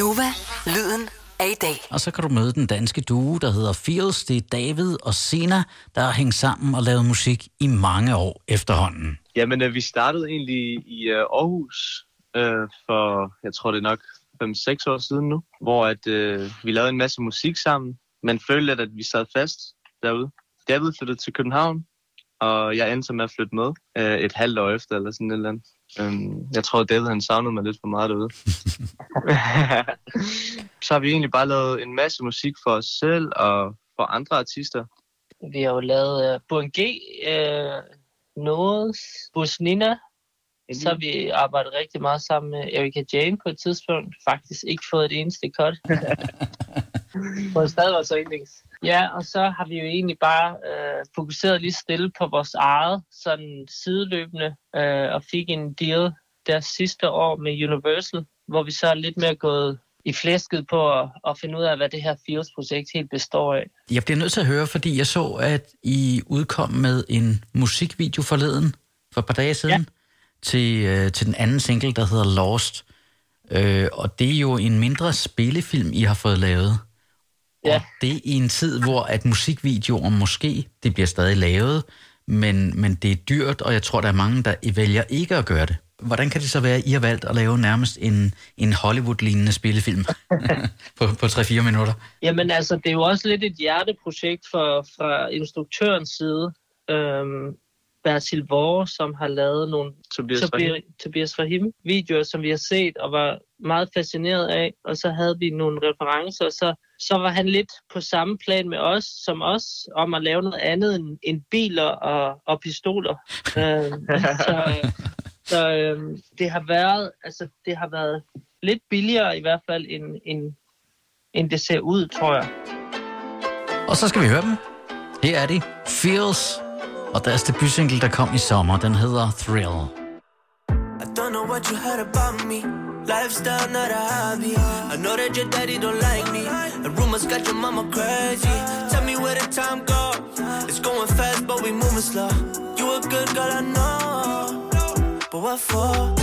Nova, lyden af i dag. Og så kan du møde den danske duo, der hedder Fields. Det er David og Sina, der har hængt sammen og lavet musik i mange år efterhånden. Jamen, øh, vi startede egentlig i øh, Aarhus øh, for, jeg tror det er nok 5-6 år siden nu, hvor at, øh, vi lavede en masse musik sammen, men følte lidt, at vi sad fast derude. David flyttede til København, og jeg endte så med at flytte med øh, et halvt år efter, eller sådan et eller andet. Øhm, jeg tror, David han savnede mig lidt for meget derude. så har vi egentlig bare lavet en masse musik for os selv og for andre artister. Vi har jo lavet uh, Burn G, uh, Nådes, Busnina. Så har vi arbejdet rigtig meget sammen med Erika Jane på et tidspunkt. Faktisk ikke fået et eneste cut. Hvor stadig så yndlings. Ja, og så har vi jo egentlig bare øh, fokuseret lige stille på vores eget, sådan sideløbende, øh, og fik en deal der sidste år med Universal, hvor vi så er lidt mere gået i flæsket på at, at finde ud af, hvad det her Fields-projekt helt består af. Jeg bliver nødt til at høre, fordi jeg så, at I udkom med en musikvideo forleden, for et par dage siden, ja. til, øh, til den anden single, der hedder Lost. Øh, og det er jo en mindre spillefilm, I har fået lavet. Ja. Og det er i en tid, hvor at musikvideoer måske, det bliver stadig lavet, men, men det er dyrt, og jeg tror, der er mange, der vælger ikke at gøre det. Hvordan kan det så være, at I har valgt at lave nærmest en, en Hollywood-lignende spillefilm på, på 3-4 minutter? Jamen altså, det er jo også lidt et hjerteprojekt for, fra instruktørens side. Øhm, Bertil Vore, som har lavet nogle Tobias Rahim. Tobias Rahim videoer, som vi har set og var meget fascineret af. Og så havde vi nogle referencer, og så, så var han lidt på samme plan med os, som os, om at lave noget andet end, end biler og, og pistoler. øhm, så så øhm, det har været, altså det har været lidt billigere i hvert fald, end, end, end det ser ud, tror jeg. Og så skal vi høre dem. Her er det Feels og deres debutsingle, der kom i sommer, den hedder Thrill. I don't know what you heard about me. Lifestyle, not a hobby. I know that your daddy don't like me. And rumors got your mama crazy. Tell me where the time go It's going fast, but we moving slow. You a good girl, I know. But what for?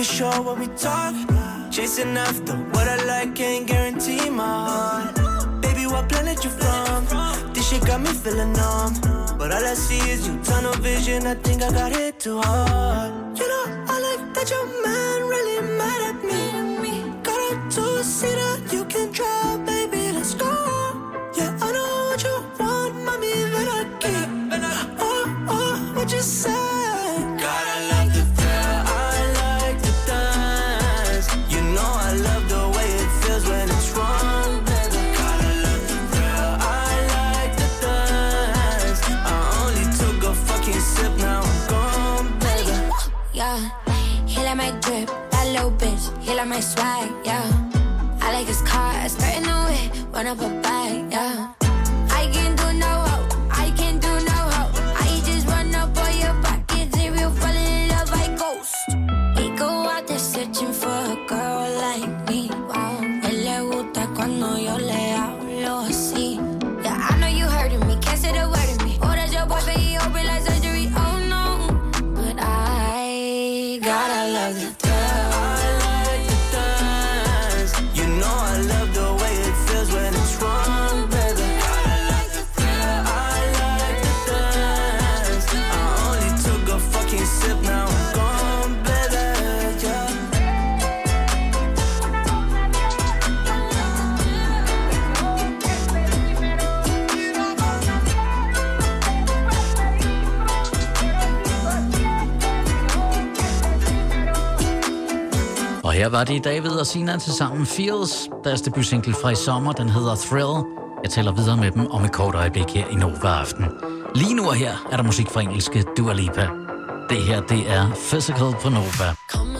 It short when we talk. Chasing after what I like, can't guarantee my heart. Baby, what planet you from? This shit got me feeling numb. But all I see is you, tunnel vision. I think I got hit too hard. You know, I like that your man really mad at me. Got a two-seater, you yeah. He like my drip, that little bitch. He like my swag, yeah. I like his car, skirting the way, run up a bag, yeah. Var det David og Sina til sammen Feels, deres debutsingle fra i sommer, den hedder Thrill. Jeg taler videre med dem om et kort øjeblik her i Nova Aften. Lige nu og her er der musik fra engelske Dua Lipa. Det her, det er Physical på Nova. Come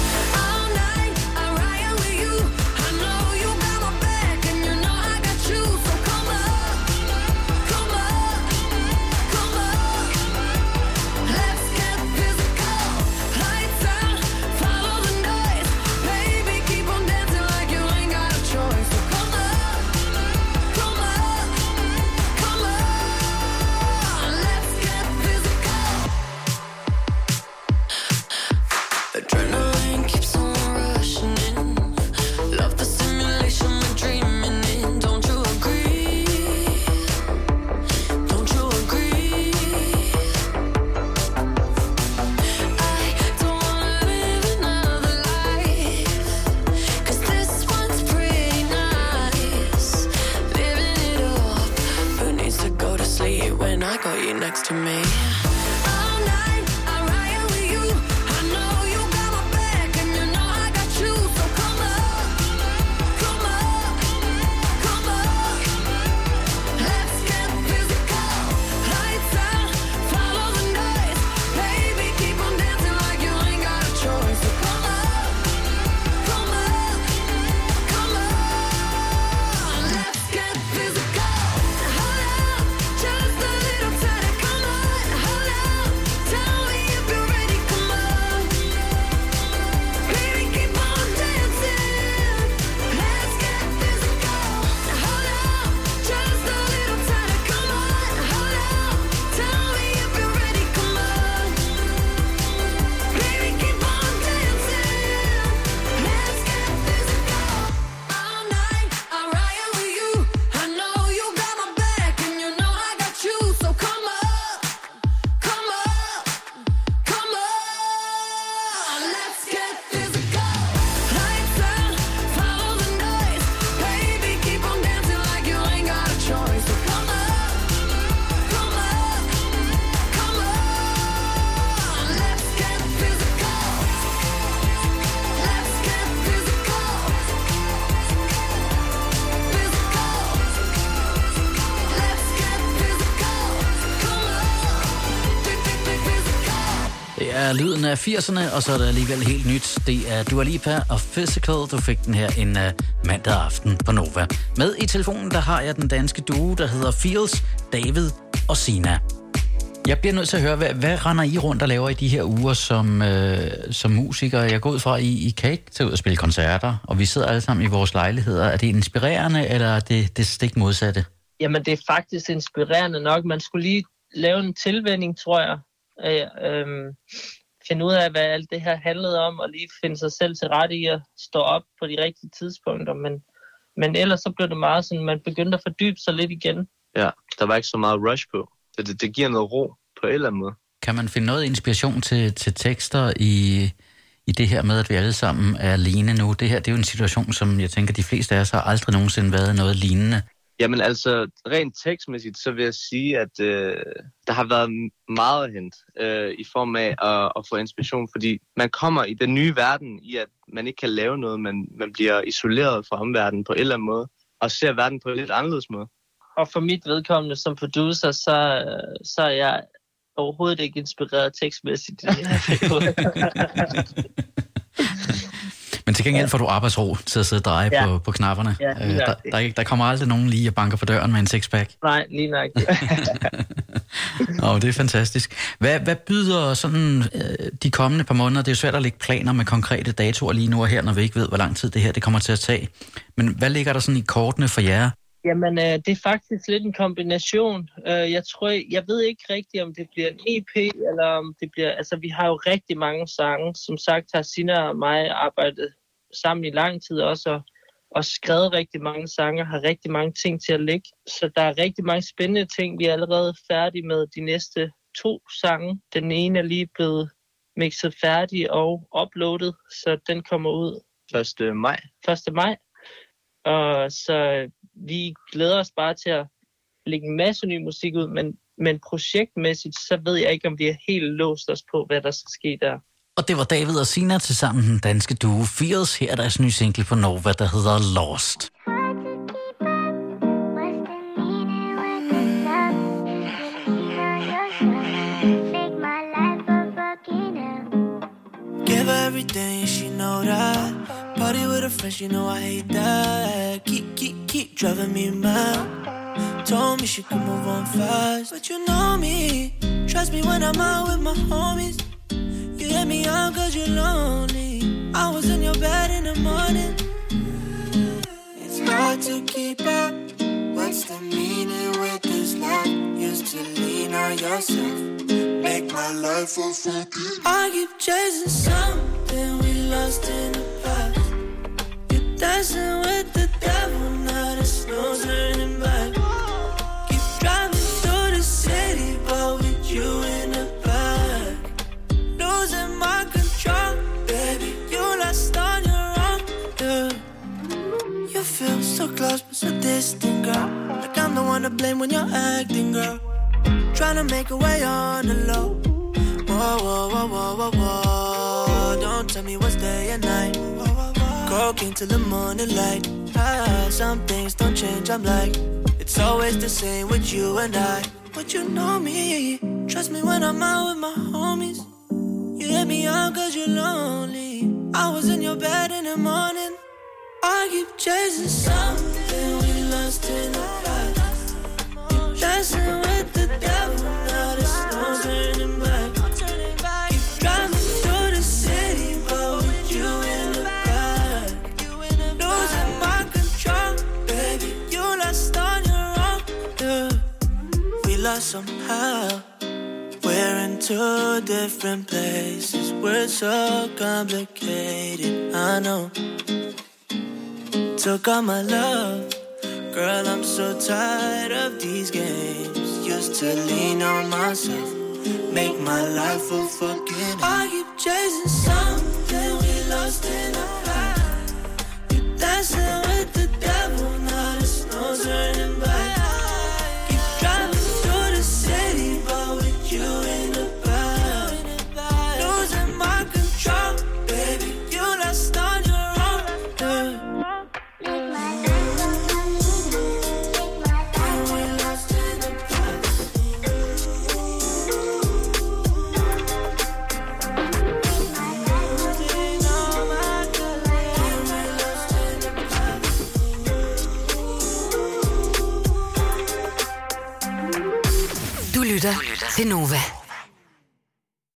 Next to me? Er lyden af 80'erne, og så er det alligevel helt nyt. Det er Dua Lipa og Physical. Du fik den her en uh, mandag aften på Nova. Med i telefonen, der har jeg den danske duo, der hedder Fields, David og Sina. Jeg bliver nødt til at høre, hvad, hvad render I rundt og laver i de her uger som, øh, som musikere? Jeg går ud fra, at I, I kan ikke tage ud og spille koncerter, og vi sidder alle sammen i vores lejligheder. Er det inspirerende, eller er det det stik modsatte? Jamen, det er faktisk inspirerende nok. Man skulle lige lave en tilvænding, tror jeg. Øh, øhm, finde ud af, hvad alt det her handlede om, og lige finde sig selv til rette i at stå op på de rigtige tidspunkter. Men, men ellers så blev det meget sådan, man begyndte at fordybe sig lidt igen. Ja, der var ikke så meget rush på. Så det, det giver noget ro på en eller anden måde. Kan man finde noget inspiration til, til tekster i, i det her med, at vi alle sammen er alene nu? Det her det er jo en situation, som jeg tænker, de fleste af os har aldrig nogensinde været noget lignende. Jamen altså, rent tekstmæssigt, så vil jeg sige, at øh, der har været meget at hente øh, i form af at, at få inspiration, fordi man kommer i den nye verden i, at man ikke kan lave noget, men man bliver isoleret fra omverdenen på en eller anden måde, og ser verden på en lidt anderledes måde. Og for mit vedkommende som producer, så, så er jeg overhovedet ikke inspireret tekstmæssigt. i det her periode. Men til gengæld får du arbejdsro til at sidde og dreje Ja. på, på knapperne. Ja, Øh, der, der, er der kommer aldrig nogen lige og banker på døren med en sixpack. Nej, lige nok. Åh, det er fantastisk. Hvad, hvad byder sådan øh, de kommende par måneder? Det er jo svært at lægge planer med konkrete datoer lige nu og her, når vi ikke ved, hvor lang tid det her det kommer til at tage. Men hvad ligger der sådan i kortene for jer? Jamen, øh, det er faktisk lidt en kombination. Øh, jeg tror, jeg ved ikke rigtigt, om det bliver en EP, eller om det bliver... Altså, vi har jo rigtig mange sange. Som sagt har Sina og mig arbejdet sammen i lang tid også, og, og skrevet rigtig mange sange, har rigtig mange ting til at ligge. Så der er rigtig mange spændende ting. Vi er allerede færdige med de næste to sange. Den ene er lige blevet mixet færdig og uploadet, så den kommer ud 1. maj. 1. maj. Og så vi glæder os bare til at lægge en masse ny musik ud, men, men projektmæssigt, så ved jeg ikke, om vi har helt låst os på, hvad der skal ske der. Og det var David og Sina til sammen den danske duo Fears. Her er deres nye single på Nova, der hedder Lost. Make my life a fucking hell. Party with her friends, you know I hate that. Keep, keep, keep driving me mad. Told me she could move on fast, but you know me. Trust me when I'm out with my homies. Hit me out cause you're lonely. I was in your bed in the morning. It's hard to keep up. What's the meaning with this life? Used to lean on yourself. Make my life a fucking. I keep chasing something we lost in the past. You're dancing with the devil, so close but so distant, girl. Like I'm the one to blame when you're acting, girl. Trying to make a way on the low. Whoa, whoa, whoa, whoa, whoa, whoa. Don't tell me what's day and night. Cocaine till the morning light. Ah, some things don't change. I'm like, it's always the same with you and I. But you know me. Trust me when I'm out with my homies. You hit me out cause you're lonely. I was in your bed in the morning. I keep chasing something we lost in the past. Keep dancing with the devil, now there's no turning back. Keep driving through the city, but with you in the back. Losing my control, baby. You lost on your own, yeah. We lost somehow. We're in two different places. We're so complicated, I know. Took all my love. Girl, I'm so tired of these games. Used to lean on myself. Make my life a fucking. I keep chasing something we lost in the past. You're dancing with the